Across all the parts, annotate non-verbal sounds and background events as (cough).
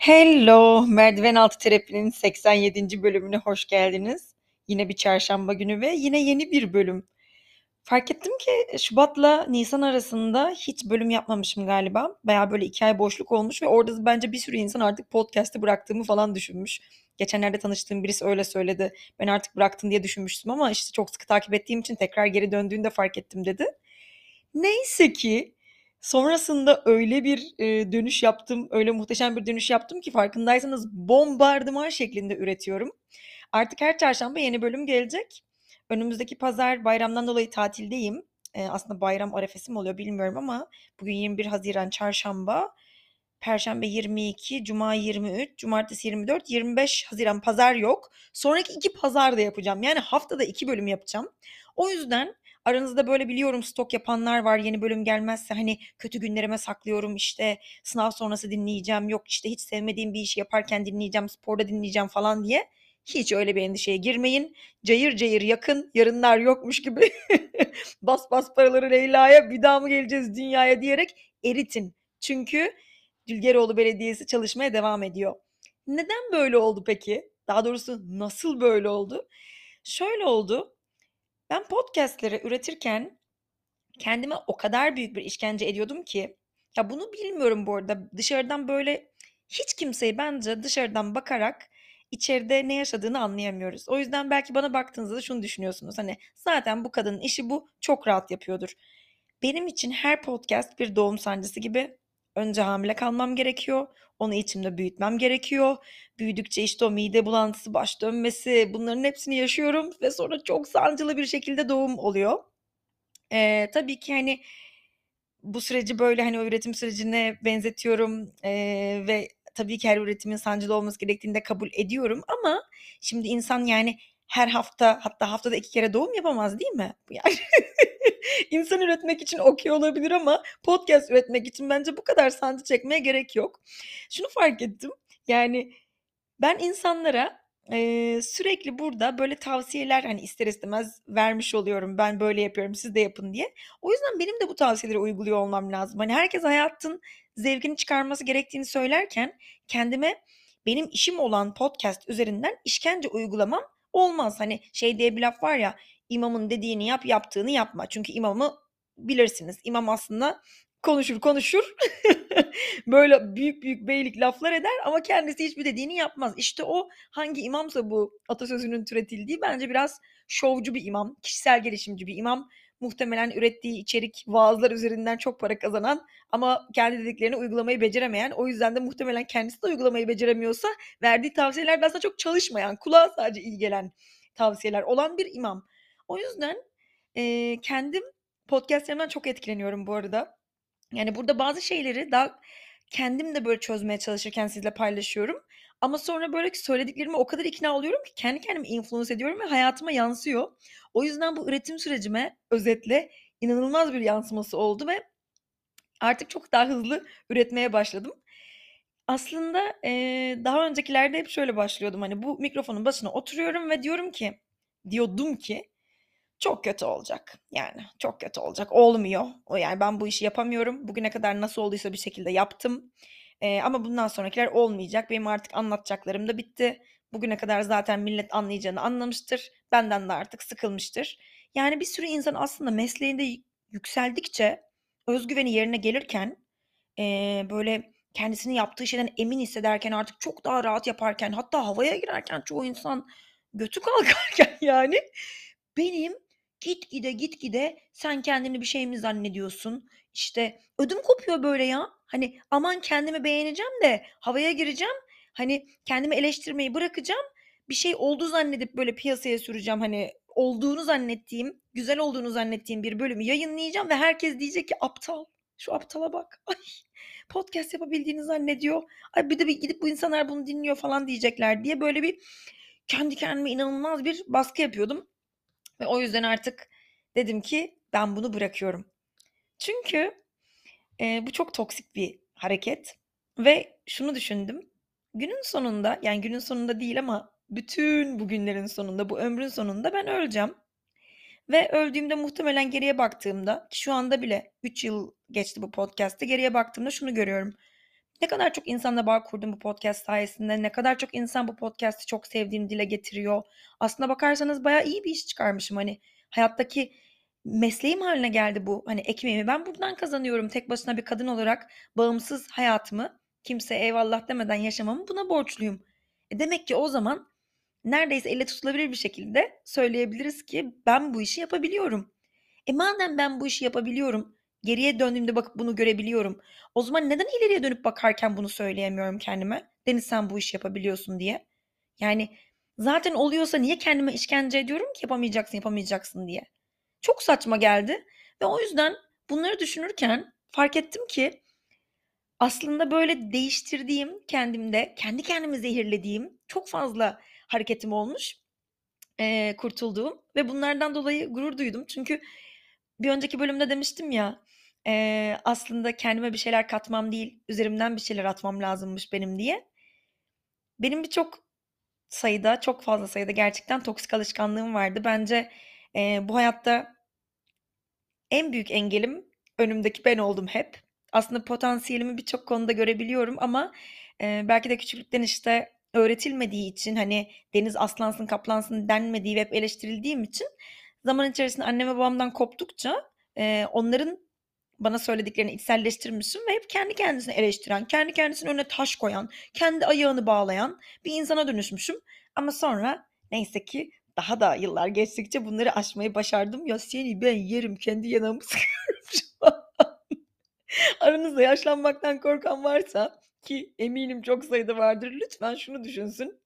Hello, Merdiven Altı Terapi'nin 87. bölümüne hoş geldiniz. Yine bir çarşamba günü ve yine yeni bir bölüm. Fark ettim ki Şubat'la Nisan arasında hiç bölüm yapmamışım galiba. Baya böyle iki ay boşluk olmuş ve orada bence bir sürü insan artık podcast'ı bıraktığımı falan düşünmüş. Geçenlerde tanıştığım birisi öyle söyledi. Ben artık bıraktım diye düşünmüştüm ama işte çok sıkı takip ettiğim için tekrar geri döndüğünde fark ettim dedi. Neyse ki Sonrasında öyle bir, eee, dönüş yaptım, öyle muhteşem bir dönüş yaptım ki farkındaysanız bombardıman şeklinde üretiyorum. Artık her çarşamba yeni bölüm gelecek. Önümüzdeki pazar bayramdan dolayı tatildeyim. Eee, aslında bayram arefesi mi oluyor bilmiyorum ama bugün 21 Haziran Çarşamba, Perşembe 22, Cuma 23, Cumartesi 24, 25 Haziran pazar yok. Sonraki iki pazar da yapacağım. Yani haftada iki bölüm yapacağım. O yüzden Aranızda böyle biliyorum stok yapanlar var. Yeni bölüm gelmezse hani kötü günlerime saklıyorum işte sınav sonrası dinleyeceğim. Yok işte hiç sevmediğim bir işi yaparken dinleyeceğim, sporda dinleyeceğim falan diye. Hiç öyle bir endişeye girmeyin. Cayır cayır yakın, yarınlar yokmuş gibi (laughs) bas bas paraları Leyla'ya bir daha mı geleceğiz dünyaya diyerek eritin. Çünkü Dülgeroğlu Belediyesi çalışmaya devam ediyor. Neden böyle oldu peki? Daha doğrusu nasıl böyle oldu? Şöyle oldu. Ben podcast'leri üretirken kendime o kadar büyük bir işkence ediyordum ki ya bunu bilmiyorum bu arada. Dışarıdan böyle hiç kimseyi bence dışarıdan bakarak içeride ne yaşadığını anlayamıyoruz. O yüzden belki bana baktığınızda şunu düşünüyorsunuz. Hani zaten bu kadının işi bu çok rahat yapıyordur. Benim için her podcast bir doğum sancısı gibi. Önce hamile kalmam gerekiyor. Onu içimde büyütmem gerekiyor. Büyüdükçe işte o mide bulantısı, baş dönmesi bunların hepsini yaşıyorum ve sonra çok sancılı bir şekilde doğum oluyor. Eee, tabii ki, hani, bu süreci böyle, hani, o üretim sürecine benzetiyorum, eee, ve tabii ki her üretimin sancılı olması gerektiğini de kabul ediyorum ama şimdi insan, yani, her hafta hatta haftada 2 kere doğum yapamaz değil mi? Yani (laughs) insan üretmek için okay olabilir ama podcast üretmek için bence bu kadar sancı çekmeye gerek yok. Şunu fark ettim, yani ben insanlara, eee, sürekli burada böyle tavsiyeler, hani, ister istemez vermiş oluyorum. Ben böyle yapıyorum, siz de yapın diye. O yüzden benim de bu tavsiyeleri uyguluyor olmam lazım. Hani, herkes hayatın zevkini çıkarması gerektiğini söylerken kendime benim işim olan podcast üzerinden işkence uygulamam olmaz. Hani, şey diye bir laf var ya, imamın dediğini yap, yaptığını yapma. Çünkü imamı bilirsiniz. İmam aslında konuşur konuşur. (laughs) Böyle büyük büyük beylik laflar eder ama kendisi hiçbir dediğini yapmaz. İşte o hangi imamsa bu atasözünün türetildiği bence biraz şovcu bir imam, kişisel gelişimci bir imam. Muhtemelen ürettiği içerik vaazlar üzerinden çok para kazanan ama kendi dediklerini uygulamayı beceremeyen, o yüzden de muhtemelen kendisi de uygulamayı beceremiyorsa verdiği tavsiyeler de aslında çok çalışmayan, kulağa sadece iyi gelen tavsiyeler olan bir imam. O yüzden eee, kendim podcastlerimden çok etkileniyorum bu arada. Yani burada bazı şeyleri daha kendim de böyle çözmeye çalışırken sizle paylaşıyorum. Ama sonra böyle söylediklerime o kadar ikna oluyorum ki kendi kendimi influence ediyorum ve hayatıma yansıyor. O yüzden bu üretim sürecime özetle inanılmaz bir yansıması oldu ve artık çok daha hızlı üretmeye başladım. Aslında, eee, daha öncekilerde hep şöyle başlıyordum, hani, bu mikrofonun başına oturuyorum ve diyorum ki, diyordum ki çok kötü olacak. Yani çok kötü olacak. Olmuyor. O yani ben bu işi yapamıyorum. Bugüne kadar nasıl olduysa bir şekilde yaptım. Eee, ama bundan sonrakiler olmayacak. Benim artık anlatacaklarım da bitti. Bugüne kadar zaten millet anlayacağını anlamıştır. Benden de artık sıkılmıştır. Yani bir sürü insan aslında mesleğinde yükseldikçe özgüveni yerine gelirken eee, böyle kendisini yaptığı şeyden emin hissederken artık çok daha rahat yaparken hatta havaya girerken çoğu insan götü kalkarken (laughs) yani benim Gitgide, gitgide sen kendini bir şey mi zannediyorsun? İşte ödüm kopuyor böyle ya. Hani aman kendimi beğeneceğim de havaya gireceğim. Hani kendimi eleştirmeyi bırakacağım. Bir şey oldu zannedip böyle piyasaya süreceğim. Hani olduğunu zannettiğim, güzel olduğunu zannettiğim bir bölümü yayınlayacağım ve herkes diyecek ki aptal. şu aptala bak. (laughs) Ay podcast yapabildiğini zannediyor. Ay bir de bir gidip bu insanlar bunu dinliyor falan diyecekler diye böyle bir kendi kendime inanılmaz bir baskı yapıyordum. Ve o yüzden artık dedim ki ben bunu bırakıyorum. Çünkü e, bu çok toksik bir hareket. Ve şunu düşündüm. Günün sonunda yani günün sonunda değil ama bütün bugünlerin sonunda bu ömrün sonunda ben öleceğim. Ve öldüğümde muhtemelen geriye baktığımda ki şu anda bile 3 yıl geçti bu podcast'te geriye baktığımda şunu görüyorum. Ne kadar çok insanla bağ kurdum bu podcast sayesinde. Ne kadar çok insan bu podcast'i çok sevdiğini dile getiriyor. Aslında bakarsanız bayağı iyi bir iş çıkarmışım. Hani hayattaki mesleğim haline geldi bu. Hani ekmeğimi ben buradan kazanıyorum. Tek başına bir kadın olarak bağımsız hayatımı kimse eyvallah demeden yaşamamı buna borçluyum. E demek ki o zaman neredeyse elle tutulabilir bir şekilde söyleyebiliriz ki ben bu işi yapabiliyorum. E madem ben bu işi yapabiliyorum, geriye döndüğümde bakıp bunu görebiliyorum. O zaman neden ileriye dönüp bakarken bunu söyleyemiyorum kendime? Deniz sen bu işi yapabiliyorsun diye. Yani zaten oluyorsa niye kendime işkence ediyorum ki yapamayacaksın yapamayacaksın diye. Çok saçma geldi ve o yüzden bunları düşünürken fark ettim ki aslında böyle değiştirdiğim kendimde, kendi kendimi zehirlediğim çok fazla hareketim olmuş. Eee, kurtulduğum ve bunlardan dolayı gurur duydum. Çünkü bir önceki bölümde demiştim ya, eee, aslında kendime bir şeyler katmam değil, üzerimden bir şeyler atmam lazımmış benim diye. Benim birçok sayıda, çok fazla sayıda gerçekten toksik alışkanlığım vardı. Bence, eee, bu hayatta en büyük engelim önümdeki ben oldum hep. Aslında potansiyelimi birçok konuda görebiliyorum ama, eee, belki de küçüklükten, işte, öğretilmediği için, hani, deniz aslansın, kaplansın denmediği ve hep eleştirildiğim için zaman içerisinde annem ve babamdan koptukça, eee, onların bana söylediklerini içselleştirmişim ve hep kendi kendisini eleştiren, kendi kendisinin önüne taş koyan, kendi ayağını bağlayan bir insana dönüşmüşüm. Ama sonra neyse ki daha da yıllar geçtikçe bunları aşmayı başardım. Ya seni ben yerim, kendi yanağımı (laughs) sıkıyorum şu an. Aranızda yaşlanmaktan korkan varsa ki eminim çok sayıda vardır. Lütfen şunu düşünsün.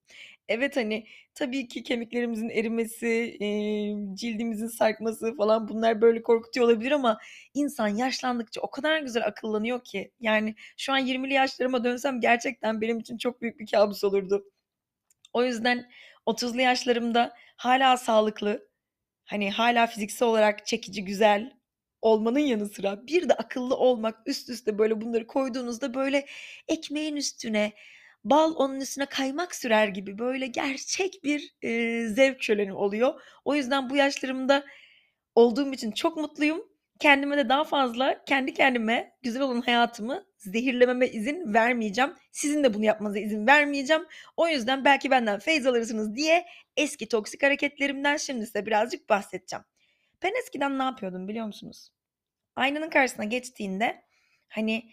Evet, hani, tabii ki kemiklerimizin erimesi, eee, cildimizin sarkması falan bunlar böyle korkutuyor olabilir ama insan yaşlandıkça o kadar güzel akıllanıyor ki. Yani şu an 20'li yaşlarıma dönsem gerçekten benim için çok büyük bir kabus olurdu. O yüzden 30'lu yaşlarımda hala sağlıklı, hani, hala fiziksel olarak çekici, güzel olmanın yanı sıra bir de akıllı olmak üst üste böyle bunları koyduğunuzda böyle ekmeğin üstüne bal onun üstüne kaymak sürer gibi böyle gerçek bir, eee, zevk şöleni oluyor. O yüzden bu yaşlarımda olduğum için çok mutluyum. Kendime de daha fazla kendi kendime güzel olan hayatımı zehirlememe izin vermeyeceğim. Sizin de bunu yapmanıza izin vermeyeceğim. O yüzden belki benden feyz alırsınız diye eski toksik hareketlerimden şimdi size birazcık bahsedeceğim. Ben eskiden ne yapıyordum biliyor musunuz? Aynanın karşısına geçtiğinde hani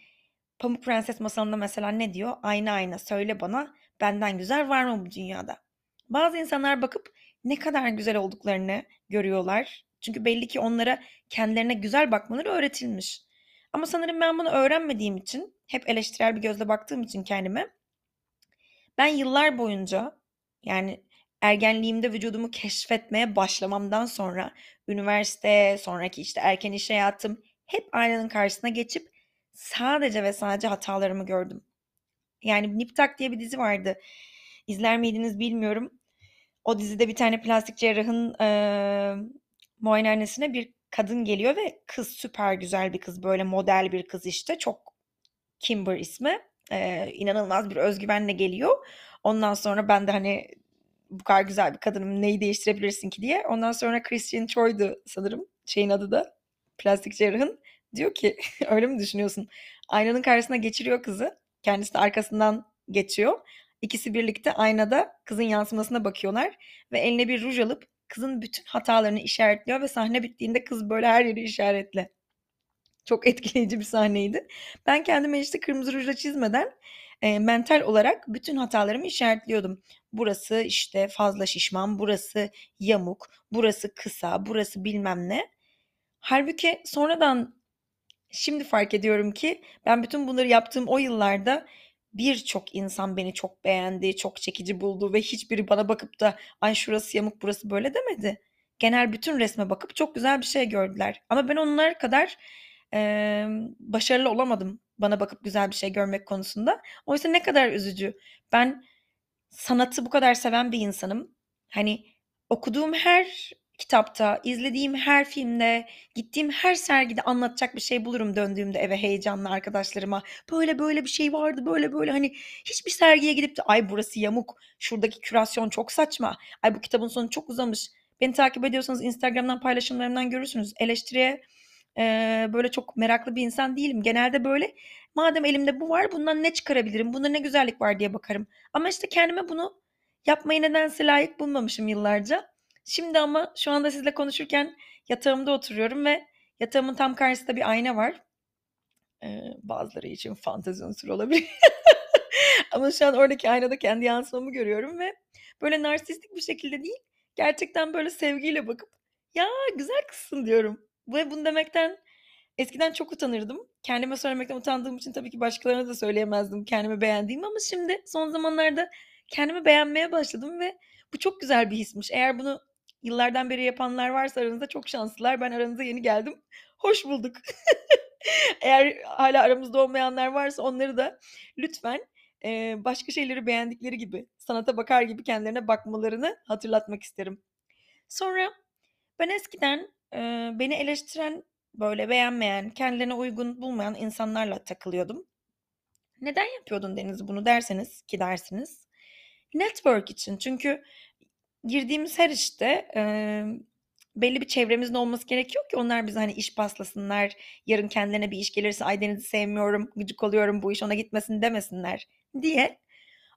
Pamuk Prenses masalında mesela ne diyor? Ayna ayna söyle bana benden güzel var mı bu dünyada? Bazı insanlar bakıp ne kadar güzel olduklarını görüyorlar. Çünkü belli ki onlara kendilerine güzel bakmaları öğretilmiş. Ama sanırım ben bunu öğrenmediğim için, hep eleştirel bir gözle baktığım için kendime, ben yıllar boyunca yani ergenliğimde vücudumu keşfetmeye başlamamdan sonra üniversite, sonraki işte erken iş hayatım hep aynanın karşısına geçip sadece ve sadece hatalarımı gördüm. Yani Nip Tak diye bir dizi vardı. İzler miydiniz bilmiyorum. O dizide bir tane plastik cerrahın eee muayenehanesine bir kadın geliyor ve kız süper güzel bir kız. Böyle model bir kız işte. Çok Kimber ismi. Eee, inanılmaz bir özgüvenle geliyor. Ondan sonra ben de hani bu kadar güzel bir kadınım neyi değiştirebilirsin ki diye. Ondan sonra Christian Troy'du sanırım şeyin adı da plastik cerrahın. Diyor ki (laughs) öyle mi düşünüyorsun? Aynanın karşısına geçiriyor kızı. Kendisi de arkasından geçiyor. İkisi birlikte aynada kızın yansımasına bakıyorlar ve eline bir ruj alıp kızın bütün hatalarını işaretliyor ve sahne bittiğinde kız böyle her yeri işaretli. Çok etkileyici bir sahneydi. Ben kendime işte kırmızı rujla çizmeden e, mental olarak bütün hatalarımı işaretliyordum. Burası işte fazla şişman, burası yamuk, burası kısa, burası bilmem ne. Halbuki sonradan şimdi fark ediyorum ki ben bütün bunları yaptığım o yıllarda birçok insan beni çok beğendi, çok çekici buldu ve hiçbiri bana bakıp da ay şurası yamuk burası böyle demedi. Genel bütün resme bakıp çok güzel bir şey gördüler. Ama ben onlar kadar emm, başarılı olamadım bana bakıp güzel bir şey görmek konusunda. Oysa ne kadar üzücü. Ben sanatı bu kadar seven bir insanım. Hani okuduğum her kitapta, izlediğim her filmde, gittiğim her sergide anlatacak bir şey bulurum döndüğümde eve heyecanla arkadaşlarıma. Böyle böyle bir şey vardı, böyle böyle hani hiçbir sergiye gidip de ay burası yamuk, şuradaki kürasyon çok saçma, ay bu kitabın sonu çok uzamış. Beni takip ediyorsanız Instagram'dan paylaşımlarımdan görürsünüz. Eleştiriye eee, böyle çok meraklı bir insan değilim. Genelde böyle madem elimde bu var bundan ne çıkarabilirim, bunda ne güzellik var diye bakarım. Ama işte kendime bunu yapmayı nedense layık bulmamışım yıllarca. Şimdi ama şu anda sizle konuşurken yatağımda oturuyorum ve yatağımın tam karşısında bir ayna var. Eee, bazıları için fantezi unsuru olabilir. (laughs) Ama şu an oradaki aynada kendi yansımamı görüyorum ve böyle narsistik bir şekilde değil, gerçekten böyle sevgiyle bakıp "Ya, güzel kızsın." diyorum ve bunu demekten eskiden çok utanırdım. Kendime söylemekten utandığım için tabii ki başkalarına da söyleyemezdim kendimi beğendiğimi ama şimdi son zamanlarda kendimi beğenmeye başladım ve bu çok güzel bir hismiş. Eğer bunu yıllardan beri yapanlar varsa aranızda çok şanslılar. Ben aranıza yeni geldim. Hoş bulduk. (laughs) Eğer hâlâ aramızda olmayanlar varsa onları da lütfen, eee, başka şeyleri beğendikleri gibi, sanata bakar gibi kendilerine bakmalarını hatırlatmak isterim. Sonra ben eskiden, eee, beni eleştiren, böyle beğenmeyen, kendilerine uygun bulmayan insanlarla takılıyordum. "Neden yapıyordun Deniz bunu?" derseniz ki dersiniz, network için. Çünkü girdiğimiz her işte, emm, belli bir çevremizin olması gerekiyor ki onlar bize, hani, iş paslasınlar, yarın kendilerine bir iş gelirse "Ay, Deniz'i sevmiyorum, gıcık oluyorum, bu iş ona gitmesin." demesinler diye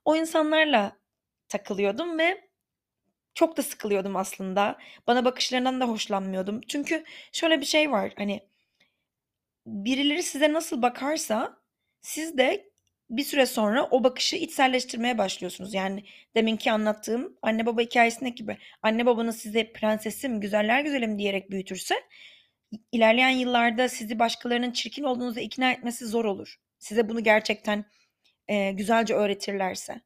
o insanlarla takılıyordum ve çok da sıkılıyordum aslında. Bana bakışlarından da hoşlanmıyordum. Çünkü şöyle bir şey var, hani birileri size nasıl bakarsa siz de bir süre sonra o bakışı içselleştirmeye başlıyorsunuz. Yani deminki anlattığım anne baba hikâyesindeki gibi. Anne babanız sizi prensesim, güzeller güzelim diyerek büyütürse ilerleyen yıllarda sizi başkalarının çirkin olduğunuza ikna etmesi zor olur. Size bunu gerçekten, eee, güzelce öğretirlerse.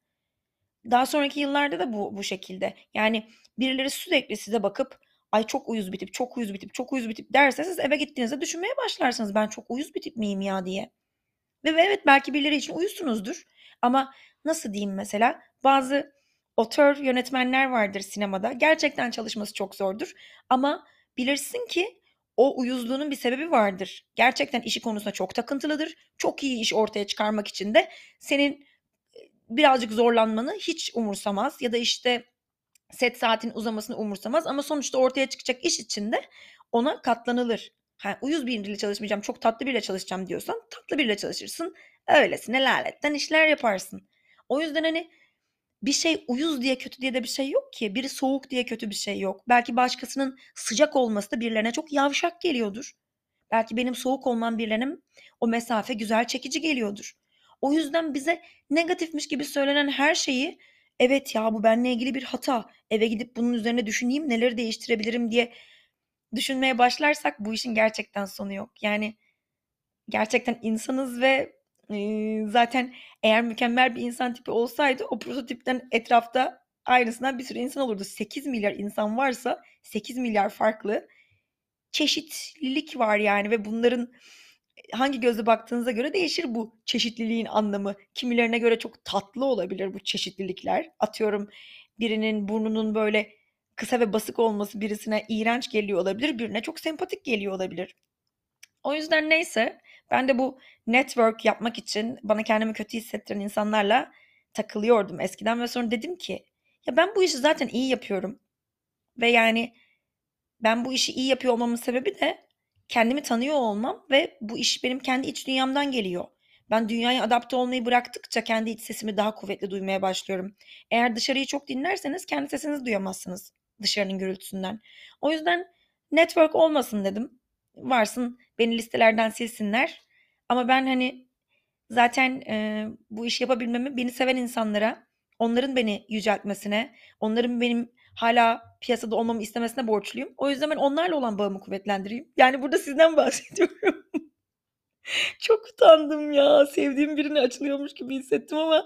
Daha sonraki yıllarda da bu bu şekilde. Yani birileri sürekli size bakıp "Ay, çok uyuz bir tip, çok uyuz bir tip, çok uyuz bir tip." derse siz eve gittiğinizde düşünmeye başlarsınız, "Ben çok uyuz bir tip miyim ya?" diye. Ve ve evet, belki birileri için uyuzsunuzdur ama nasıl diyeyim mesela, bazı otör yönetmenler vardır sinemada. Gerçekten çalışması çok zordur ama bilirsin ki o uyuzluğunun bir sebebi vardır. Gerçekten işi konusunda çok takıntılıdır. Çok iyi iş ortaya çıkarmak için de senin, eee, birazcık zorlanmanı hiç umursamaz ya da, işte, set saatinin uzamasını umursamaz ama sonuçta ortaya çıkacak iş için de ona katlanılır. Ha, uyuz biriyle çalışmayacağım, çok tatlı biriyle çalışacağım diyorsan tatlı biriyle çalışırsın. Öylesine laletten işler yaparsın. O yüzden, hani, bir şey uyuz diye kötü diye de bir şey yok ki. Biri soğuk diye kötü bir şey yok. Belki başkasının sıcak olması da birilerine çok yavşak geliyordur. Belki benim soğuk olmam birilerine o mesafe güzel, çekici geliyordur. O yüzden bize negatifmiş gibi söylenen her şeyi, "Evet ya, bu benimle ilgili bir hata. Eve gidip bunun üzerine düşüneyim, neleri değiştirebilirim?" diye düşünmeye başlarsak bu işin gerçekten sonu yok. Yani gerçekten insanız ve, eee, zaten eğer mükemmel bir insan tipi olsaydı o prototipten etrafta aynısından bir sürü insan olurdu. 8.000.000.000 insan varsa 8.000.000.000 farklı çeşitlilik var yani ve bunların, hangi gözle baktığınıza göre değişir bu çeşitliliğin anlamı. Kimilerine göre çok tatlı olabilir bu çeşitlilikler. Atıyorum, birinin burnunun böyle kısa ve basık olması birisine iğrenç geliyor olabilir, birine çok sempatik geliyor olabilir. O yüzden neyse, ben de bu network yapmak için bana kendimi kötü hissettiren insanlarla takılıyordum eskiden ve sonra dedim ki, "Ya, ben bu işi zaten iyi yapıyorum ve yani ben bu işi iyi yapıyor olmamın sebebi de kendimi tanıyor olmam ve bu iş benim kendi iç dünyamdan geliyor. Ben dünyaya adapte olmayı bıraktıkça kendi iç sesimi daha kuvvetli duymaya başlıyorum. Eğer dışarıyı çok dinlerseniz kendi sesinizi duyamazsınız dışarının gürültüsünden. O yüzden network olmasın dedim. Varsın beni listelerden silsinler ama ben, hani, zaten, eee, bu işi yapabilmemi beni seven insanlara, onların beni yüceltmesine, onların benim hâlâ piyasada olmamı istemesine borçluyum. O yüzden ben onlarla olan bağımı kuvvetlendireyim. Yani burada sizden (laughs) bahsediyorum. Çok utandım ya, sevdiğim birine açılıyormuş gibi hissettim ama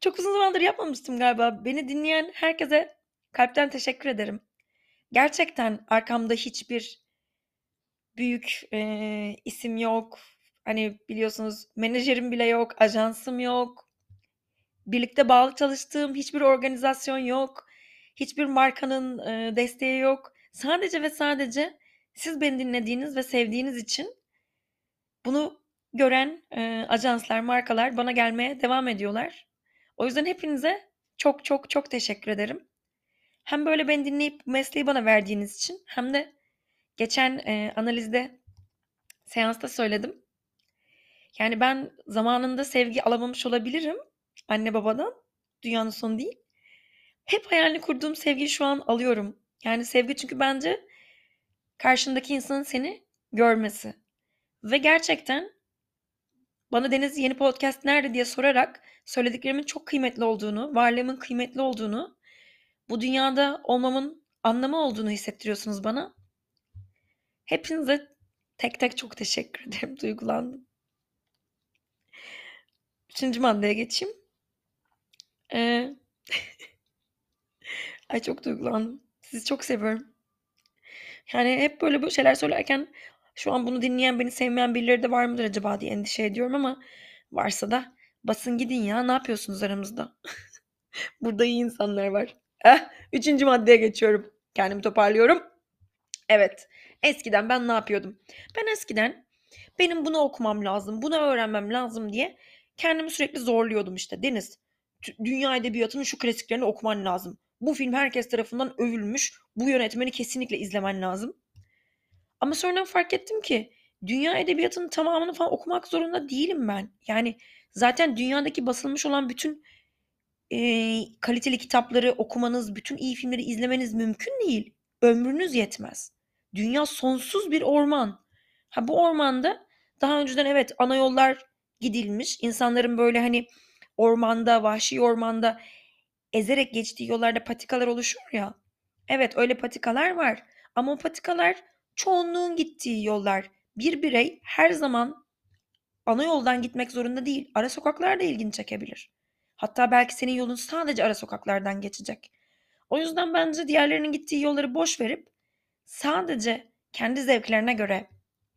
çok uzun zamandır yapmamıştım galiba. Beni dinleyen herkese kalpten teşekkür ederim. Gerçekten arkamda hiçbir büyük, eee, isim yok. Hani, biliyorsunuz menajerim bile yok, ajansım yok. Birlikte bağlı çalıştığım hiçbir organizasyon yok. Hiçbir markanın, eee, desteği yok. Sadece ve sadece siz beni dinlediğiniz ve sevdiğiniz için bunu gören, eee, ajanslar, markalar bana gelmeye devam ediyorlar. O yüzden hepinize çok çok çok teşekkür ederim. Hem böyle beni dinleyip bu mesleği bana verdiğiniz için hem de geçen, eee, analizde, seansta söyledim. Yani ben zamanında sevgi alamamış olabilirim anne babadan. Dünyanın sonu değil. Hep hayalini kurduğum sevgiyi şu an alıyorum. Yani sevgi çünkü bence karşındaki insanın seni görmesi. Ve gerçekten bana Deniz yeni podcast nerede diye sorarak söylediklerimin çok kıymetli olduğunu, varlığımın kıymetli olduğunu, bu dünyada olmamın anlamı olduğunu hissettiriyorsunuz bana. Hepinize tek tek çok teşekkür ederim. (laughs) Duygulandım. Üçüncü maddeye geçeyim. Ee, (laughs) Ay çok duygulandım. Sizi çok seviyorum. Yani hep böyle bu şeyler söylerken şu an bunu dinleyen, beni sevmeyen birileri de var mıdır acaba diye endişe ediyorum ama varsa da basın gidin ya. Ne yapıyorsunuz aramızda? (laughs) Burada iyi insanlar var. Eh, üçüncü maddeye geçiyorum. Kendimi toparlıyorum. Evet. Eskiden ben ne yapıyordum? Ben eskiden benim bunu okumam lazım, bunu öğrenmem lazım diye kendimi sürekli zorluyordum işte. Deniz, dünya edebiyatının şu klasiklerini okuman lazım. Bu film herkes tarafından övülmüş. Bu yönetmeni kesinlikle izlemen lazım. Ama sonradan fark ettim ki dünya edebiyatının tamamını falan okumak zorunda değilim ben. Yani zaten dünyadaki basılmış olan bütün e, kaliteli kitapları okumanız, bütün iyi filmleri izlemeniz mümkün değil. Ömrünüz yetmez. Dünya sonsuz bir orman. Ha bu ormanda daha önceden evet ana yollar gidilmiş. İnsanların böyle hani ormanda, vahşi ormanda ezerek geçtiği yollarda patikalar oluşur ya. Evet öyle patikalar var. Ama o patikalar çoğunluğun gittiği yollar. Bir birey her zaman ana yoldan gitmek zorunda değil. Ara sokaklar da ilgini çekebilir. Hatta belki senin yolun sadece ara sokaklardan geçecek. O yüzden bence diğerlerinin gittiği yolları boş verip sadece kendi zevklerine göre,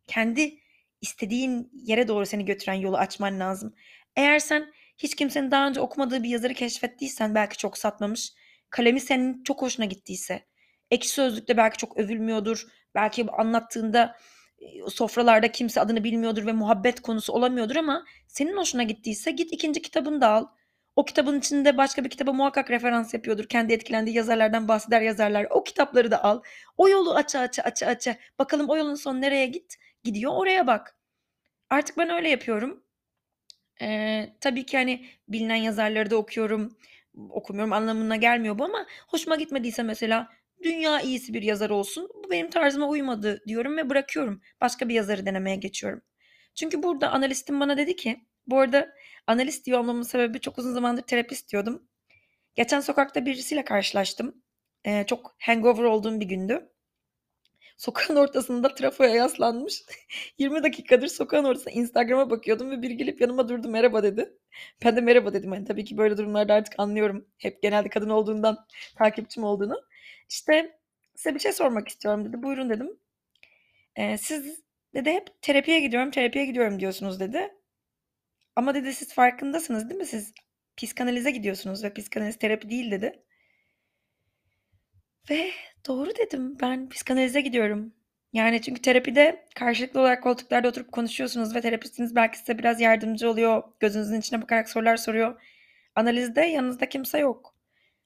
kendi istediğin yere doğru seni götüren yolu açman lazım. Eğer sen hiç kimsenin daha önce okumadığı bir yazarı keşfettiysen belki çok satmamış, kalemi senin çok hoşuna gittiyse, ekşi sözlükte belki çok övülmüyordur, belki anlattığında sofralarda kimse adını bilmiyordur ve muhabbet konusu olamıyordur ama senin hoşuna gittiyse git ikinci kitabını da al. O kitabın içinde başka bir kitaba muhakkak referans yapıyordur. Kendi etkilendiği yazarlardan bahseder yazarlar. O kitapları da al. O yolu aça aça aça aça. Bakalım o yolun sonu nereye git? Gidiyor oraya bak. Artık ben öyle yapıyorum. Ee, tabii ki hani bilinen yazarları da okuyorum. Okumuyorum anlamına gelmiyor bu ama hoşuma gitmediyse mesela dünya iyisi bir yazar olsun. Bu benim tarzıma uymadı diyorum ve bırakıyorum. Başka bir yazarı denemeye geçiyorum. Çünkü burada analistim bana dedi ki, bu arada analist diyor olmamın sebebi çok uzun zamandır terapist diyordum. Geçen sokakta birisiyle karşılaştım. Ee, çok hangover olduğum bir gündü. Sokağın (laughs) ortasında trafoya yaslanmış. (laughs) 20 dakikadır sokağın ortasında Instagram'a bakıyordum ve biri gelip yanıma durdu merhaba dedi. Ben de merhaba dedim. Yani tabii ki böyle durumlarda artık anlıyorum. Hep genelde kadın olduğundan (laughs) takipçim olduğunu. İşte size bir şey sormak istiyorum dedi. Buyurun dedim. Ee, siz dedi hep terapiye gidiyorum, terapiye gidiyorum diyorsunuz dedi. Ama dedi siz farkındasınız değil mi? Siz psikanalize gidiyorsunuz ve psikanaliz terapi değil dedi. Ve doğru dedim. Ben psikanalize gidiyorum. Yani çünkü terapide karşılıklı olarak koltuklarda oturup konuşuyorsunuz ve terapistiniz belki size biraz yardımcı oluyor. Gözünüzün içine bakarak sorular soruyor. Analizde yanınızda kimse yok.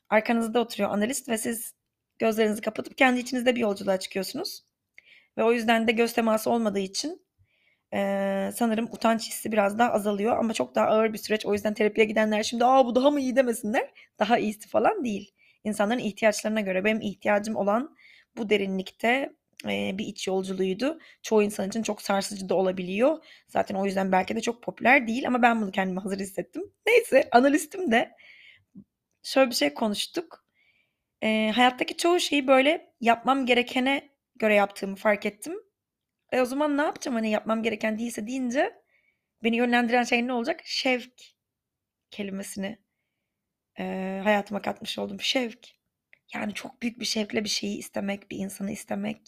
Arkanızda oturuyor analist ve siz gözlerinizi kapatıp kendi içinizde bir yolculuğa çıkıyorsunuz. Ve o yüzden de göz teması olmadığı için e, sanırım utanç hissi biraz daha azalıyor ama çok daha ağır bir süreç. O yüzden terapiye gidenler şimdi aa bu daha mı iyi demesinler. Daha iyisi falan değil. İnsanların ihtiyaçlarına göre benim ihtiyacım olan bu derinlikte bir iç yolculuğuydu. Çoğu insan için çok sarsıcı da olabiliyor. Zaten o yüzden belki de çok popüler değil ama ben bunu kendime hazır hissettim. Neyse analistim de şöyle bir şey konuştuk. E, hayattaki çoğu şeyi böyle yapmam gerekene göre yaptığımı fark ettim. E o zaman ne yapacağım hani yapmam gereken değilse deyince beni yönlendiren şey ne olacak? Şevk kelimesini e, hayatıma katmış oldum. Şevk. Yani çok büyük bir şevkle bir şeyi istemek, bir insanı istemek.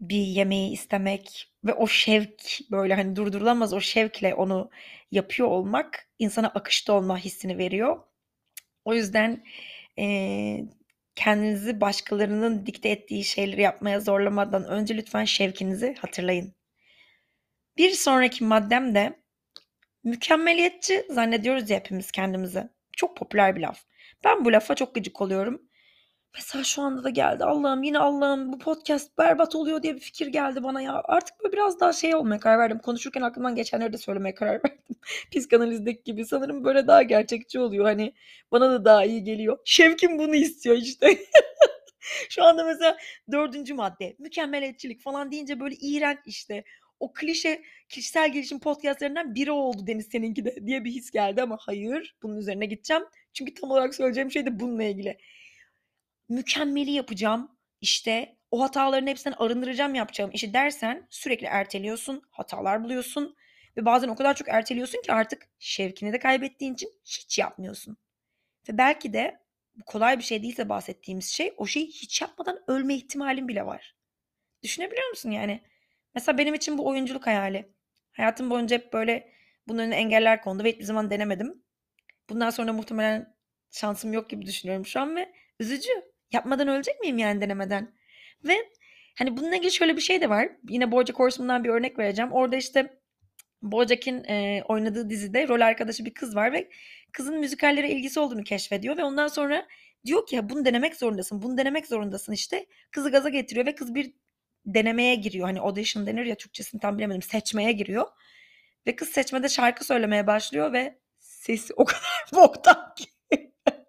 bir yemeği istemek ve o şevk böyle hani durdurulamaz o şevkle onu yapıyor olmak insana akışta olma hissini veriyor. O yüzden eee, kendinizi başkalarının dikte ettiği şeyleri yapmaya zorlamadan önce lütfen şevkinizi hatırlayın. Bir sonraki maddem de mükemmeliyetçi zannediyoruz ya hepimiz kendimizi. Çok popüler bir laf. Ben bu lafa çok gıcık oluyorum. Mesela şu anda da geldi. Allah'ım yine Allah'ım bu podcast berbat oluyor diye bir fikir geldi bana ya. Artık böyle biraz daha şey olmaya karar verdim. Konuşurken aklımdan geçenleri de söylemeye karar (laughs) verdim. Psikanalizdeki gibi sanırım böyle daha gerçekçi oluyor. Hani bana da daha iyi geliyor. Şevkim bunu istiyor işte. (laughs) şu anda mesela dördüncü madde mükemmeliyetçilik falan deyince böyle iğrenç işte. O klişe kişisel gelişim podcastlerinden biri oldu Deniz seninki de diye bir his geldi ama hayır bunun üzerine gideceğim. Çünkü tam olarak söyleyeceğim şey de bununla ilgili mükemmeli yapacağım. İşte o hataların hepsinden arındıracağım yapacağım işi dersen sürekli erteliyorsun, hatalar buluyorsun ve bazen o kadar çok erteliyorsun ki artık şevkini de kaybettiğin için hiç yapmıyorsun. Ve belki de kolay bir şey değilse bahsettiğimiz şey o şeyi hiç yapmadan ölme ihtimalin bile var. Düşünebiliyor musun yani? Mesela benim için bu oyunculuk hayali. Hayatım boyunca hep böyle bunun önüne engeller kondu ve hiçbir zaman denemedim. Bundan sonra muhtemelen şansım yok gibi düşünüyorum şu an ve üzücü. Yapmadan ölecek miyim yani denemeden? Ve hani bununla ilgili şöyle bir şey de var. Yine Bojack Horseman'dan bir örnek vereceğim. Orada işte Bojack'in e, oynadığı dizide rol arkadaşı bir kız var ve kızın müzikallere ilgisi olduğunu keşfediyor ve ondan sonra diyor ki bunu denemek zorundasın, bunu denemek zorundasın işte. Kızı gaza getiriyor ve kız bir denemeye giriyor. Hani audition denir ya Türkçesini tam bilemedim. Seçmeye giriyor. Ve kız seçmede şarkı söylemeye başlıyor ve sesi o kadar (laughs) boktan ki.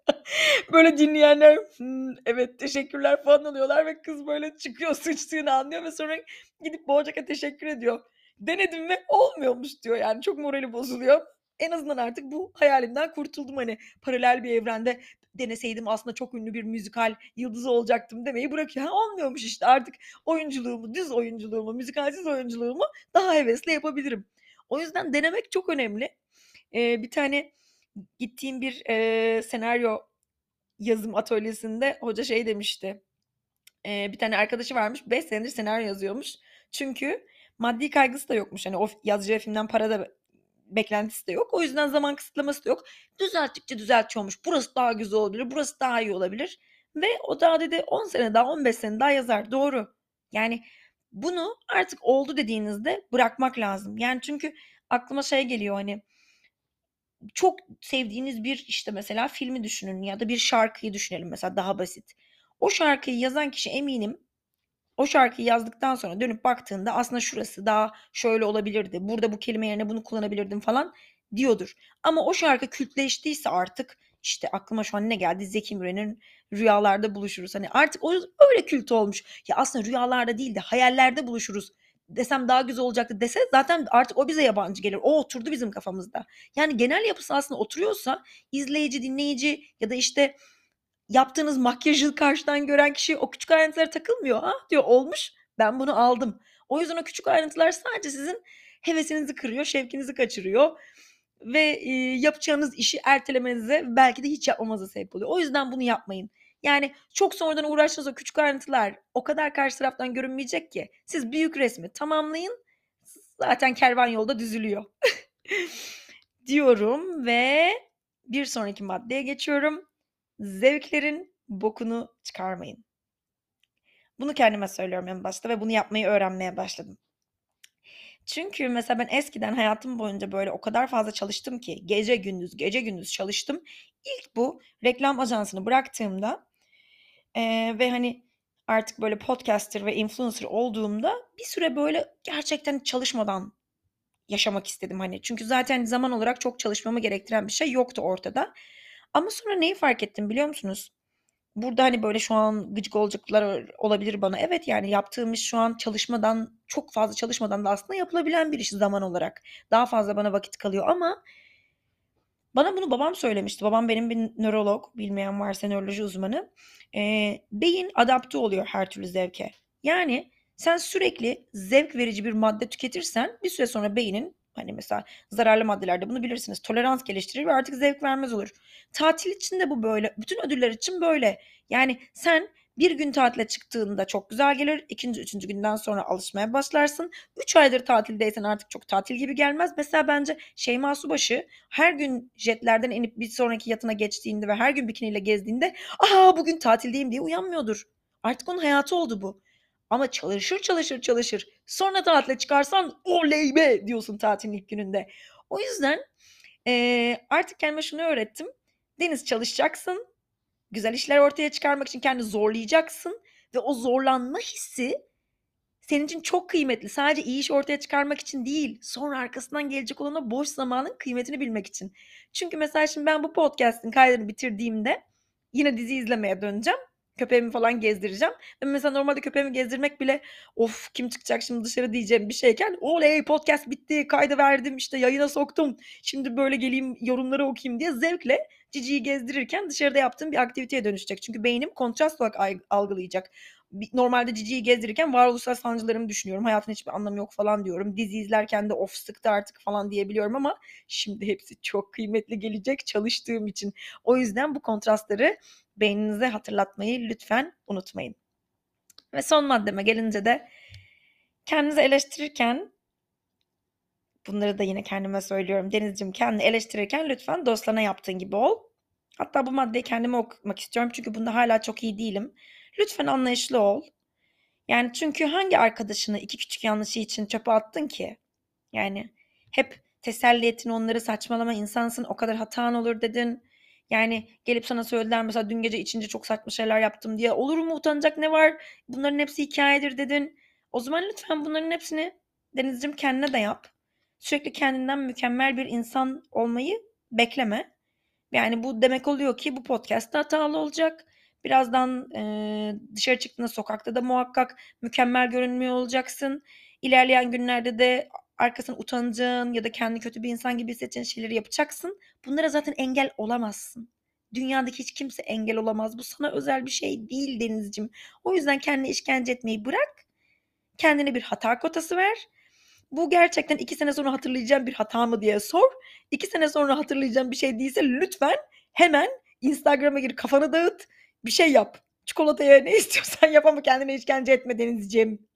(laughs) böyle dinleyenler hmm, evet teşekkürler falan oluyorlar ve kız böyle çıkıyor (laughs) sıçtığını anlıyor ve sonra gidip Boğacak'a teşekkür ediyor. Denedim ve olmuyormuş diyor yani çok morali bozuluyor. En azından artık bu hayalimden kurtuldum hani paralel bir evrende deneseydim aslında çok ünlü bir müzikal yıldızı olacaktım demeyi bırakıyor. Ha, olmuyormuş işte artık oyunculuğumu, düz oyunculuğumu, müzikalsiz oyunculuğumu daha hevesle yapabilirim. O yüzden denemek çok önemli. Ee, bir tane gittiğim bir e, senaryo yazım atölyesinde hoca şey demişti. E, bir tane arkadaşı varmış 5 senedir senaryo yazıyormuş. Çünkü maddi kaygısı da yokmuş. Hani o yazacağı filmden para da beklentisi de yok. O yüzden zaman kısıtlaması da yok. Düzelttikçe düzeltiyormuş. Burası daha güzel olabilir, burası daha iyi olabilir. Ve o daha dedi 10 sene daha 15 sene daha yazar. Doğru. Yani bunu artık oldu dediğinizde bırakmak lazım. Yani çünkü aklıma şey geliyor hani çok sevdiğiniz bir işte mesela filmi düşünün ya da bir şarkıyı düşünelim mesela daha basit. O şarkıyı yazan kişi eminim o şarkıyı yazdıktan sonra dönüp baktığında aslında şurası daha şöyle olabilirdi. Burada bu kelime yerine bunu kullanabilirdim falan diyordur. Ama o şarkı kültleştiyse artık işte aklıma şu an ne geldi? Zeki Müren'in Rüyalarda Buluşuruz. Hani artık o öyle kült olmuş. Ya aslında rüyalarda değil de hayallerde buluşuruz desem daha güzel olacaktı dese zaten artık o bize yabancı gelir. O oturdu bizim kafamızda. Yani genel yapısı aslında oturuyorsa izleyici, dinleyici ya da işte yaptığınız makyajı karşıdan gören kişi o küçük ayrıntılara takılmıyor. Ha diyor olmuş ben bunu aldım. O yüzden o küçük ayrıntılar sadece sizin hevesinizi kırıyor, şevkinizi kaçırıyor ve e, yapacağınız işi ertelemenize belki de hiç yapmamanıza sebep oluyor. O yüzden bunu yapmayın. Yani çok sonradan uğraştığınız o küçük ayrıntılar o kadar karşı taraftan görünmeyecek ki. Siz büyük resmi tamamlayın. Zaten kervan yolda düzülüyor. (laughs) diyorum ve bir sonraki maddeye geçiyorum. Zevklerin bokunu çıkarmayın. Bunu kendime söylüyorum en başta ve bunu yapmayı öğrenmeye başladım. Çünkü mesela ben eskiden hayatım boyunca böyle o kadar fazla çalıştım ki gece gündüz gece gündüz çalıştım. İlk bu reklam ajansını bıraktığımda Eee, ve hani artık böyle podcaster ve influencer olduğumda bir süre böyle gerçekten çalışmadan yaşamak istedim hani. Çünkü zaten zaman olarak çok çalışmamı gerektiren bir şey yoktu ortada. Ama sonra neyi fark ettim biliyor musunuz? Burada hani böyle şu an gıcık olacaklar olabilir bana. Evet yani yaptığım iş şu an çalışmadan çok fazla çalışmadan da aslında yapılabilen bir iş zaman olarak. Daha fazla bana vakit kalıyor ama bana bunu babam söylemişti. Babam benim bir nörolog, bilmeyen varsa nöroloji uzmanı. Eee, beyin adapte oluyor her türlü zevke. Yani sen sürekli zevk verici bir madde tüketirsen bir süre sonra beynin hani mesela zararlı maddelerde bunu bilirsiniz tolerans geliştirir ve artık zevk vermez olur. Tatil için de bu böyle. Bütün ödüller için böyle. Yani sen Bir gün tatile çıktığında çok güzel gelir. İkinci, üçüncü günden sonra alışmaya başlarsın. Üç aydır tatildeysen artık çok tatil gibi gelmez. Mesela bence Şeyma Subaşı her gün jetlerden inip bir sonraki yatına geçtiğinde ve her gün bikiniyle gezdiğinde ''Aa bugün tatildeyim'' diye uyanmıyordur. Artık onun hayatı oldu bu. Ama çalışır çalışır çalışır. Sonra tatile çıkarsan oley be diyorsun tatilin ilk gününde. O yüzden eee, artık kendime şunu öğrettim. Deniz çalışacaksın. Güzel işler ortaya çıkarmak için kendini zorlayacaksın ve o zorlanma hissi senin için çok kıymetli. Sadece iyi iş ortaya çıkarmak için değil, sonra arkasından gelecek olan boş zamanın kıymetini bilmek için. Çünkü mesela şimdi ben bu podcast'in kaydını bitirdiğimde yine dizi izlemeye döneceğim. Köpeğimi falan gezdireceğim. Ve mesela normalde köpeğimi gezdirmek bile of kim çıkacak şimdi dışarı diyeceğim bir şeyken oley podcast bitti kayda verdim işte yayına soktum. Şimdi böyle geleyim yorumları okuyayım diye zevkle Cici'yi gezdirirken dışarıda yaptığım bir aktiviteye dönüşecek. Çünkü beynim kontrast olarak ay- algılayacak. Normalde Cici'yi gezdirirken varoluşsal sancılarımı düşünüyorum. Hayatın hiçbir anlamı yok falan diyorum. Dizi izlerken de of sıktı artık falan diyebiliyorum ama şimdi hepsi çok kıymetli gelecek çalıştığım için. O yüzden bu kontrastları beyninize hatırlatmayı lütfen unutmayın. Ve son maddeme gelince de kendinizi eleştirirken bunları da yine kendime söylüyorum. Denizciğim kendini eleştirirken lütfen dostlarına yaptığın gibi ol. Hatta bu maddeyi kendime okumak istiyorum çünkü bunda hala çok iyi değilim. Lütfen anlayışlı ol. Yani çünkü hangi arkadaşını iki küçük yanlışı için çöpe attın ki? Yani hep teselli ettin onları saçmalama insansın o kadar hatan olur dedin. Yani gelip sana söylediler mesela dün gece içince çok saçma şeyler yaptım diye. Olur mu utanacak ne var? Bunların hepsi hikayedir dedin. O zaman lütfen bunların hepsini Denizciğim kendine de yap. Sürekli kendinden mükemmel bir insan olmayı bekleme. Yani bu demek oluyor ki bu podcast hatalı olacak. Birazdan e, dışarı çıktığında sokakta da muhakkak mükemmel görünmüyor olacaksın. İlerleyen günlerde de arkasından utanacağın ya da kendi kötü bir insan gibi hissedeceğin şeyleri yapacaksın. Bunlara zaten engel olamazsın. Dünyadaki hiç kimse engel olamaz. Bu sana özel bir şey değil Denizciğim. O yüzden kendine işkence etmeyi bırak. Kendine bir hata kotası ver. Bu gerçekten iki sene sonra hatırlayacağım bir hata mı diye sor. İki sene sonra hatırlayacağım bir şey değilse lütfen hemen Instagram'a gir kafanı dağıt. Bir şey yap. Çikolataya ne (laughs) istiyorsan yap ama kendine işkence etme Denizciğim.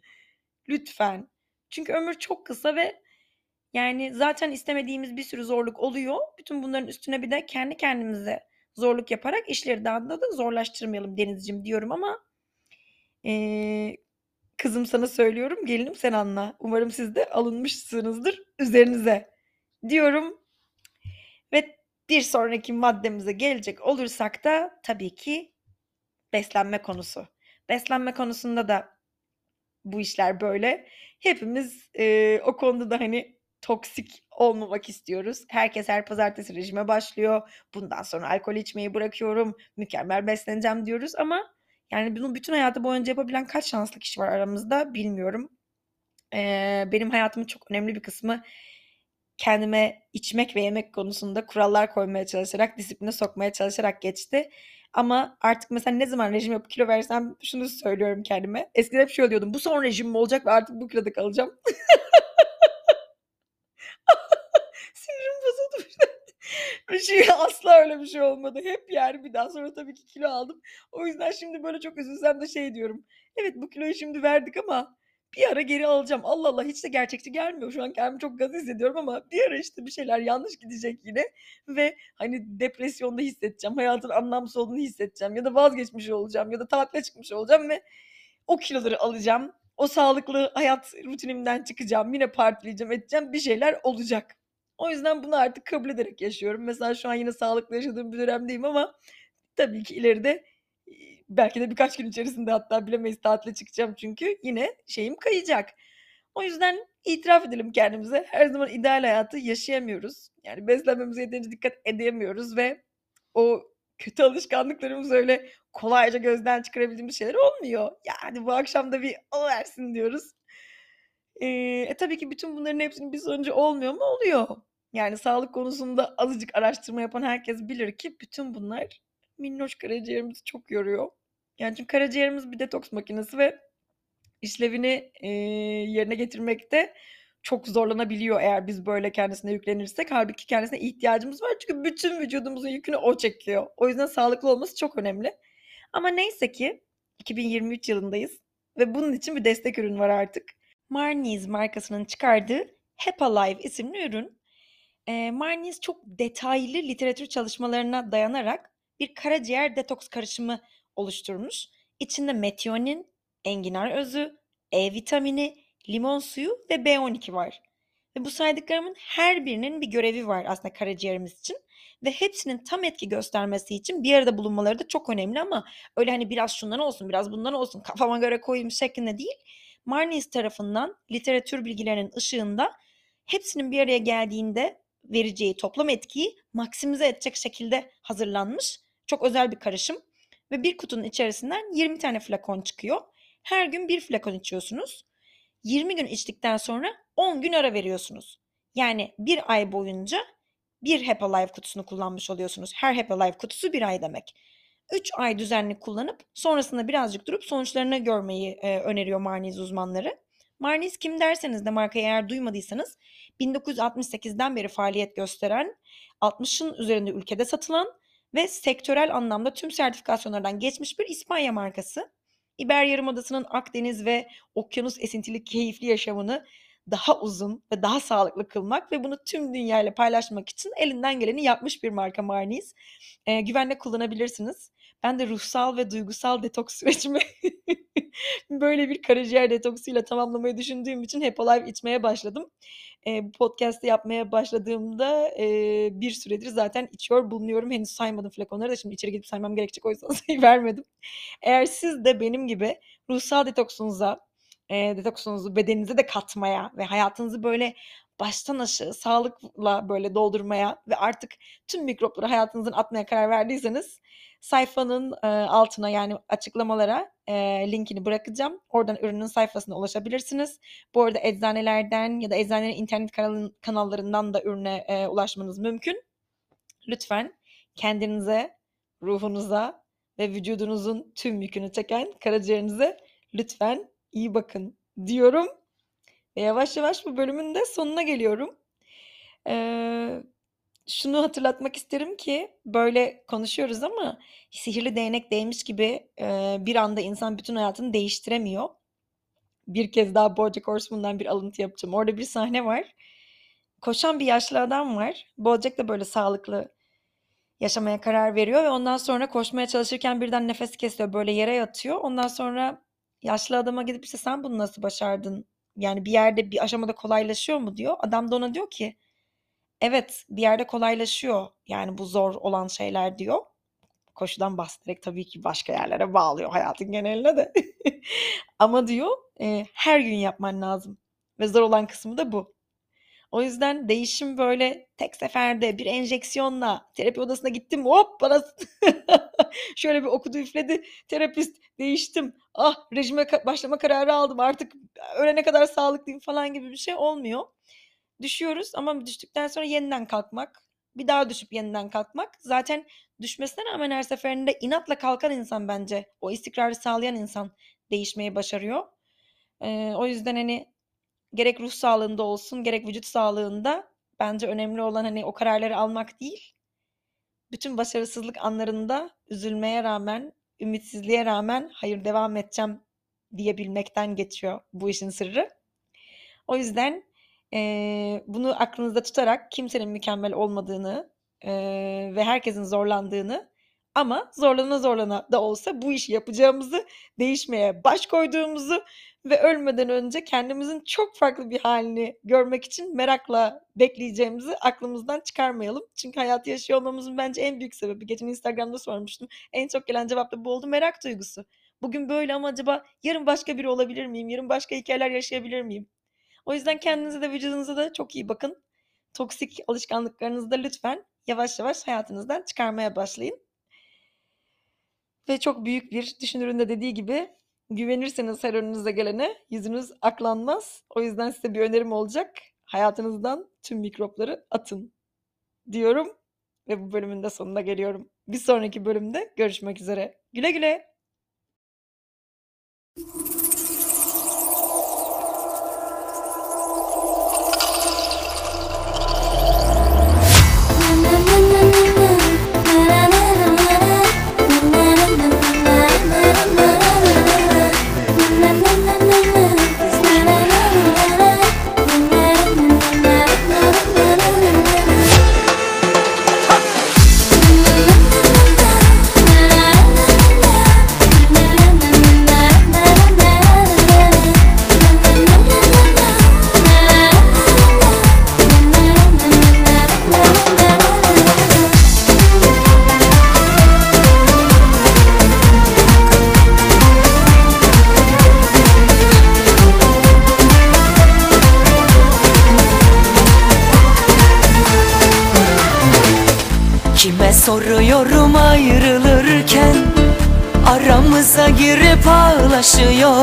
Lütfen. Çünkü ömür çok kısa ve yani zaten istemediğimiz bir sürü zorluk oluyor. Bütün bunların üstüne bir de kendi kendimize zorluk yaparak işleri daha da zorlaştırmayalım Denizciğim diyorum ama eee, kızım sana söylüyorum gelinim sen anla. Umarım siz de alınmışsınızdır üzerinize diyorum. Ve bir sonraki maddemize gelecek olursak da tabii ki beslenme konusu. Beslenme konusunda da bu işler böyle. Hepimiz e, o konuda da hani toksik olmamak istiyoruz. Herkes her pazartesi rejime başlıyor. Bundan sonra alkol içmeyi bırakıyorum. Mükemmel besleneceğim diyoruz ama yani bunu bütün hayatı boyunca yapabilen kaç şanslı kişi var aramızda bilmiyorum. Ee, benim hayatımın çok önemli bir kısmı kendime içmek ve yemek konusunda kurallar koymaya çalışarak, disipline sokmaya çalışarak geçti. Ama artık mesela ne zaman rejim yapıp kilo versem şunu söylüyorum kendime. Eskiden hep şöyle diyordum. Bu son rejim mi olacak ve artık bu kiloda kalacağım. (laughs) (laughs) Bir şey asla öyle bir şey olmadı. Hep yer bir daha sonra tabii ki kilo aldım. O yüzden şimdi böyle çok üzülsem de şey diyorum. Evet bu kiloyu şimdi verdik ama bir ara geri alacağım. Allah Allah hiç de gerçekçi gelmiyor. Şu an kendimi çok gaz hissediyorum ama bir ara işte bir şeyler yanlış gidecek yine ve hani depresyonda hissedeceğim. Hayatın anlamsız olduğunu hissedeceğim ya da vazgeçmiş olacağım ya da tatile çıkmış olacağım ve o kiloları alacağım. O sağlıklı hayat rutinimden çıkacağım. Yine partileyeceğim, edeceğim. Bir şeyler olacak. O yüzden bunu artık kabul ederek yaşıyorum. Mesela şu an yine sağlıklı yaşadığım bir dönemdeyim ama tabii ki ileride belki de birkaç gün içerisinde hatta bilemeyiz tatile çıkacağım çünkü yine şeyim kayacak. O yüzden itiraf edelim kendimize. Her zaman ideal hayatı yaşayamıyoruz. Yani beslenmemize yeterince dikkat edemiyoruz ve o kötü alışkanlıklarımız öyle kolayca gözden çıkarabildiğimiz şeyler olmuyor. Yani bu akşam da bir alıversin diyoruz. Eee, e, tabii ki bütün bunların hepsinin bir sonucu olmuyor mu? Oluyor. Yani sağlık konusunda azıcık araştırma yapan herkes bilir ki bütün bunlar minnoş karaciğerimizi çok yoruyor. Yani çünkü karaciğerimiz bir detoks makinesi ve işlevini, eee, yerine getirmekte çok zorlanabiliyor eğer biz böyle kendisine yüklenirsek. Hâlbuki kendisine ihtiyacımız var çünkü bütün vücudumuzun yükünü o çekiyor. O yüzden sağlıklı olması çok önemli. Ama neyse ki 2023 yılındayız ve bunun için bir destek ürün var artık. Marniz markasının çıkardığı Hep Alive isimli ürün. E, Marniz çok detaylı literatür çalışmalarına dayanarak bir karaciğer detoks karışımı oluşturmuş. İçinde metionin, enginar özü, E vitamini, limon suyu ve B12 var. Ve bu saydıklarımın her birinin bir görevi var aslında karaciğerimiz için. Ve hepsinin tam etki göstermesi için bir arada bulunmaları da çok önemli ama öyle hani biraz şundan olsun biraz bundan olsun kafama göre koyayım şeklinde değil. Marniz tarafından literatür bilgilerinin ışığında hepsinin bir araya geldiğinde vereceği toplam etkiyi maksimize edecek şekilde hazırlanmış çok özel bir karışım. Ve bir kutunun içerisinden 20 tane flakon çıkıyor. Her gün bir flakon içiyorsunuz. 20 gün içtikten sonra 10 gün ara veriyorsunuz. Yani bir ay boyunca bir Happy Life kutusunu kullanmış oluyorsunuz. Her Happy Life kutusu bir ay demek. 3 ay düzenli kullanıp sonrasında birazcık durup sonuçlarını görmeyi e, öneriyor Marniz uzmanları. Marniz kim derseniz de markayı eğer duymadıysanız 1968'den beri faaliyet gösteren 60'ın üzerinde ülkede satılan ve sektörel anlamda tüm sertifikasyonlardan geçmiş bir İspanya markası. İber Yarımadası'nın Akdeniz ve okyanus esintili keyifli yaşamını daha uzun ve daha sağlıklı kılmak ve bunu tüm dünyayla paylaşmak için elinden geleni yapmış bir marka Marniz. Ee, güvenle kullanabilirsiniz. Ben de ruhsal ve duygusal detoks (laughs) sürecimi böyle bir karaciğer detoksuyla tamamlamayı düşündüğüm için hep Alive içmeye başladım. E, bu podcast'ı yapmaya başladığımda e, bir süredir zaten içiyor bulunuyorum. Henüz saymadım flakonları da şimdi içeri gidip saymam gerekecek o yüzden (laughs) sayı vermedim. Eğer siz de benim gibi ruhsal detoksunuza, e, detoksunuzu bedeninize de katmaya ve hayatınızı böyle baştan aşağı sağlıkla böyle doldurmaya ve artık tüm mikropları hayatınızdan atmaya karar verdiyseniz sayfanın e, altına yani açıklamalara e, linkini bırakacağım. Oradan ürünün sayfasına ulaşabilirsiniz. Bu arada eczanelerden ya da eczanelerin internet kanal, kanallarından da ürüne e, ulaşmanız mümkün. Lütfen kendinize, ruhunuza ve vücudunuzun tüm yükünü çeken karaciğerinize lütfen iyi bakın diyorum. Ve yavaş yavaş bu bölümün de sonuna geliyorum. Ee, şunu hatırlatmak isterim ki böyle konuşuyoruz ama sihirli değnek değmiş gibi e, bir anda insan bütün hayatını değiştiremiyor. Bir kez daha BoJack Horseman'dan bir alıntı yapacağım. Orada bir sahne var. Koşan bir yaşlı adam var. BoJack da böyle sağlıklı yaşamaya karar veriyor ve ondan sonra koşmaya çalışırken birden nefes kesiyor. Böyle yere yatıyor. Ondan sonra yaşlı adama gidip işte sen bunu nasıl başardın? Yani bir yerde bir aşamada kolaylaşıyor mu diyor. Adam da ona diyor ki evet bir yerde kolaylaşıyor. Yani bu zor olan şeyler diyor. Koşudan bahsederek tabii ki başka yerlere bağlıyor hayatın geneline de. (laughs) Ama diyor e, her gün yapman lazım. Ve zor olan kısmı da bu. O yüzden değişim böyle tek seferde bir enjeksiyonla terapi odasına gittim hop bana (laughs) şöyle bir okudu üfledi terapist değiştim ah rejime başlama kararı aldım artık ölene kadar sağlıklıyım falan gibi bir şey olmuyor. Düşüyoruz ama düştükten sonra yeniden kalkmak bir daha düşüp yeniden kalkmak zaten düşmesine rağmen her seferinde inatla kalkan insan bence o istikrarı sağlayan insan değişmeyi başarıyor. Ee, o yüzden hani gerek ruh sağlığında olsun gerek vücut sağlığında bence önemli olan hani o kararları almak değil. Bütün başarısızlık anlarında üzülmeye rağmen, ümitsizliğe rağmen hayır devam edeceğim diyebilmekten geçiyor bu işin sırrı. O yüzden e, bunu aklınızda tutarak kimsenin mükemmel olmadığını e, ve herkesin zorlandığını ama zorlana zorlana da olsa bu işi yapacağımızı, değişmeye baş koyduğumuzu ve ölmeden önce kendimizin çok farklı bir halini görmek için merakla bekleyeceğimizi aklımızdan çıkarmayalım. Çünkü hayatı yaşıyor olmamızın bence en büyük sebebi. Geçen Instagram'da sormuştum. En çok gelen cevap da bu oldu. Merak duygusu. Bugün böyle ama acaba yarın başka biri olabilir miyim? Yarın başka hikayeler yaşayabilir miyim? O yüzden kendinize de vücudunuza da çok iyi bakın. Toksik alışkanlıklarınızı da lütfen yavaş yavaş hayatınızdan çıkarmaya başlayın. Ve çok büyük bir düşünürün de dediği gibi güvenirseniz her önünüze gelene yüzünüz aklanmaz. O yüzden size bir önerim olacak. Hayatınızdan tüm mikropları atın diyorum ve bu bölümün de sonuna geliyorum. Bir sonraki bölümde görüşmek üzere. Güle güle.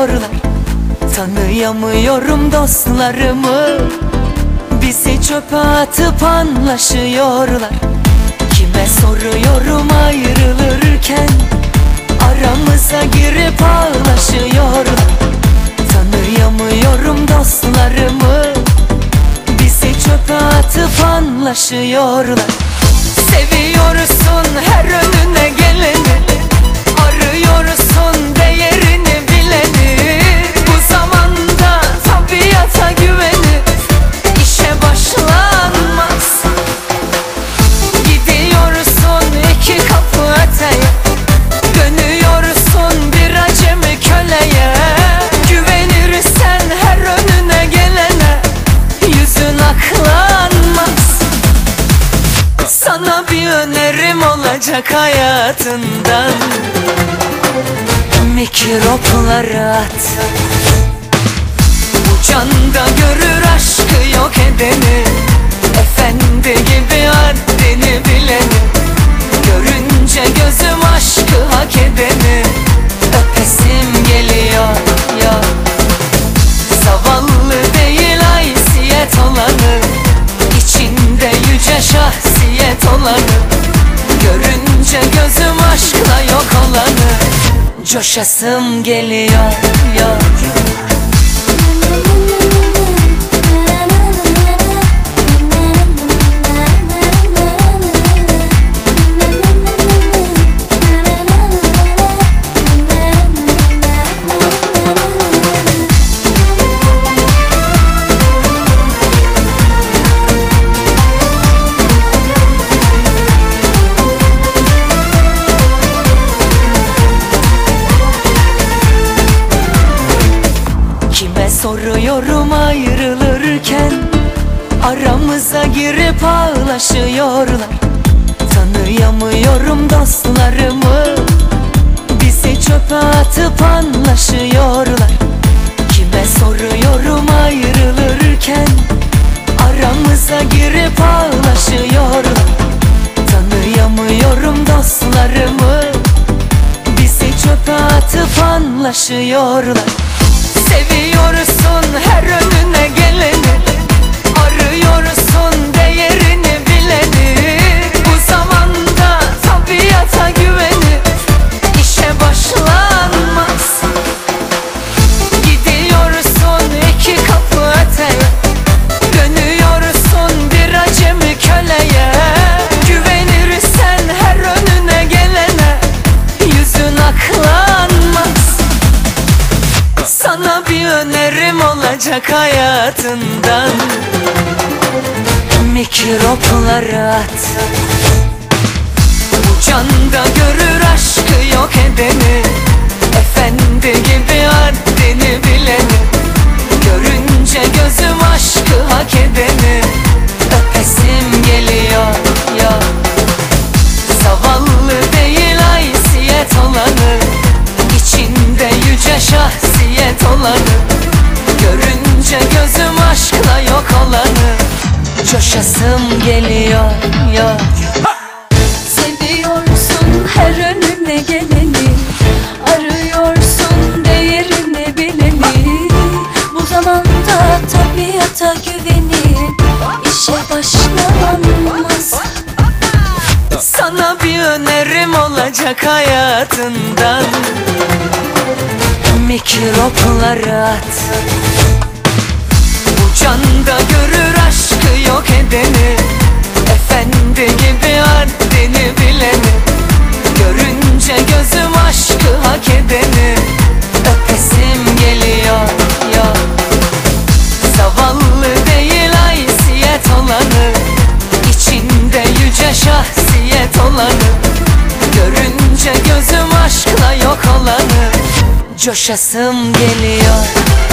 Ağlaşıyorlar Tanıyamıyorum dostlarımı. Bizi çöpe atıp anlaşıyorlar. Kime soruyorum ayrılırken Aramıza girip ağlaşıyorlar. Tanıyamıyorum dostlarımı. Bizi çöpe atıp anlaşıyorlar. Seviyorsun her önüne geleni. Arıyorsun değerini Bu zamanda tabiata güvenip işe başlanmaz. Gidiyorsun iki kapı öteye. Dönüyorsun bir acemi köleye. Güvenirsen her önüne gelene Yüzün aklanmaz. Sana bir önerim olacak hayatından Mikropları at. Bu canda görür aşkı yok edeni. Efendi gibi haddini bileni. Görünce gözüm aşkı hak edeni. Öpesim geliyor ya. Zavallı değil haysiyet olanı. İçinde yüce şahsiyet olanı. Görünce gözüm aşkla yok olanı Coşasım geliyor ya Aramıza girip ağlaşıyorlar. Tanıyamıyorum dostlarımı. Bizi çöpe atıp anlaşıyorlar. Kime soruyorum ayrılırken? Aramıza girip ağlaşıyorlar. Tanıyamıyorum dostlarımı. Bizi çöpe atıp anlaşıyorlar. Seviyorsun her önüne geleni Arıyorsun değerini bileni. Bu zamanda tabiata güvenip işe başlanmaz. Gidiyorsun iki kapı öteye Dönüyorsun bir köleye. Güvenirsen her önüne gelene. Yüzün aklanmaz. Sana bir önerim olacak hayatından. Mikropları at. Canda görür aşkı yok edeni. Efendi gibi haddini bileni. Görünce gözüm aşkı hak edeni geliyor ya Seviyorsun her önüne geleni Arıyorsun değerini bileni. Bu zamanda tabiata güvenip işe başlanmaz Sana bir önerim olacak hayatından. Mikropları at. Bu canda görür aşkı yok edeni. Efendi gibi haddini bileni. Görünce gözüm aşkı hak edeni. Öpesim geliyor ya. Zavallı değil haysiyet olanı. İçinde yüce şahsiyet olanı. Görünce gözüm aşkla yok olanı. Coşasım geliyor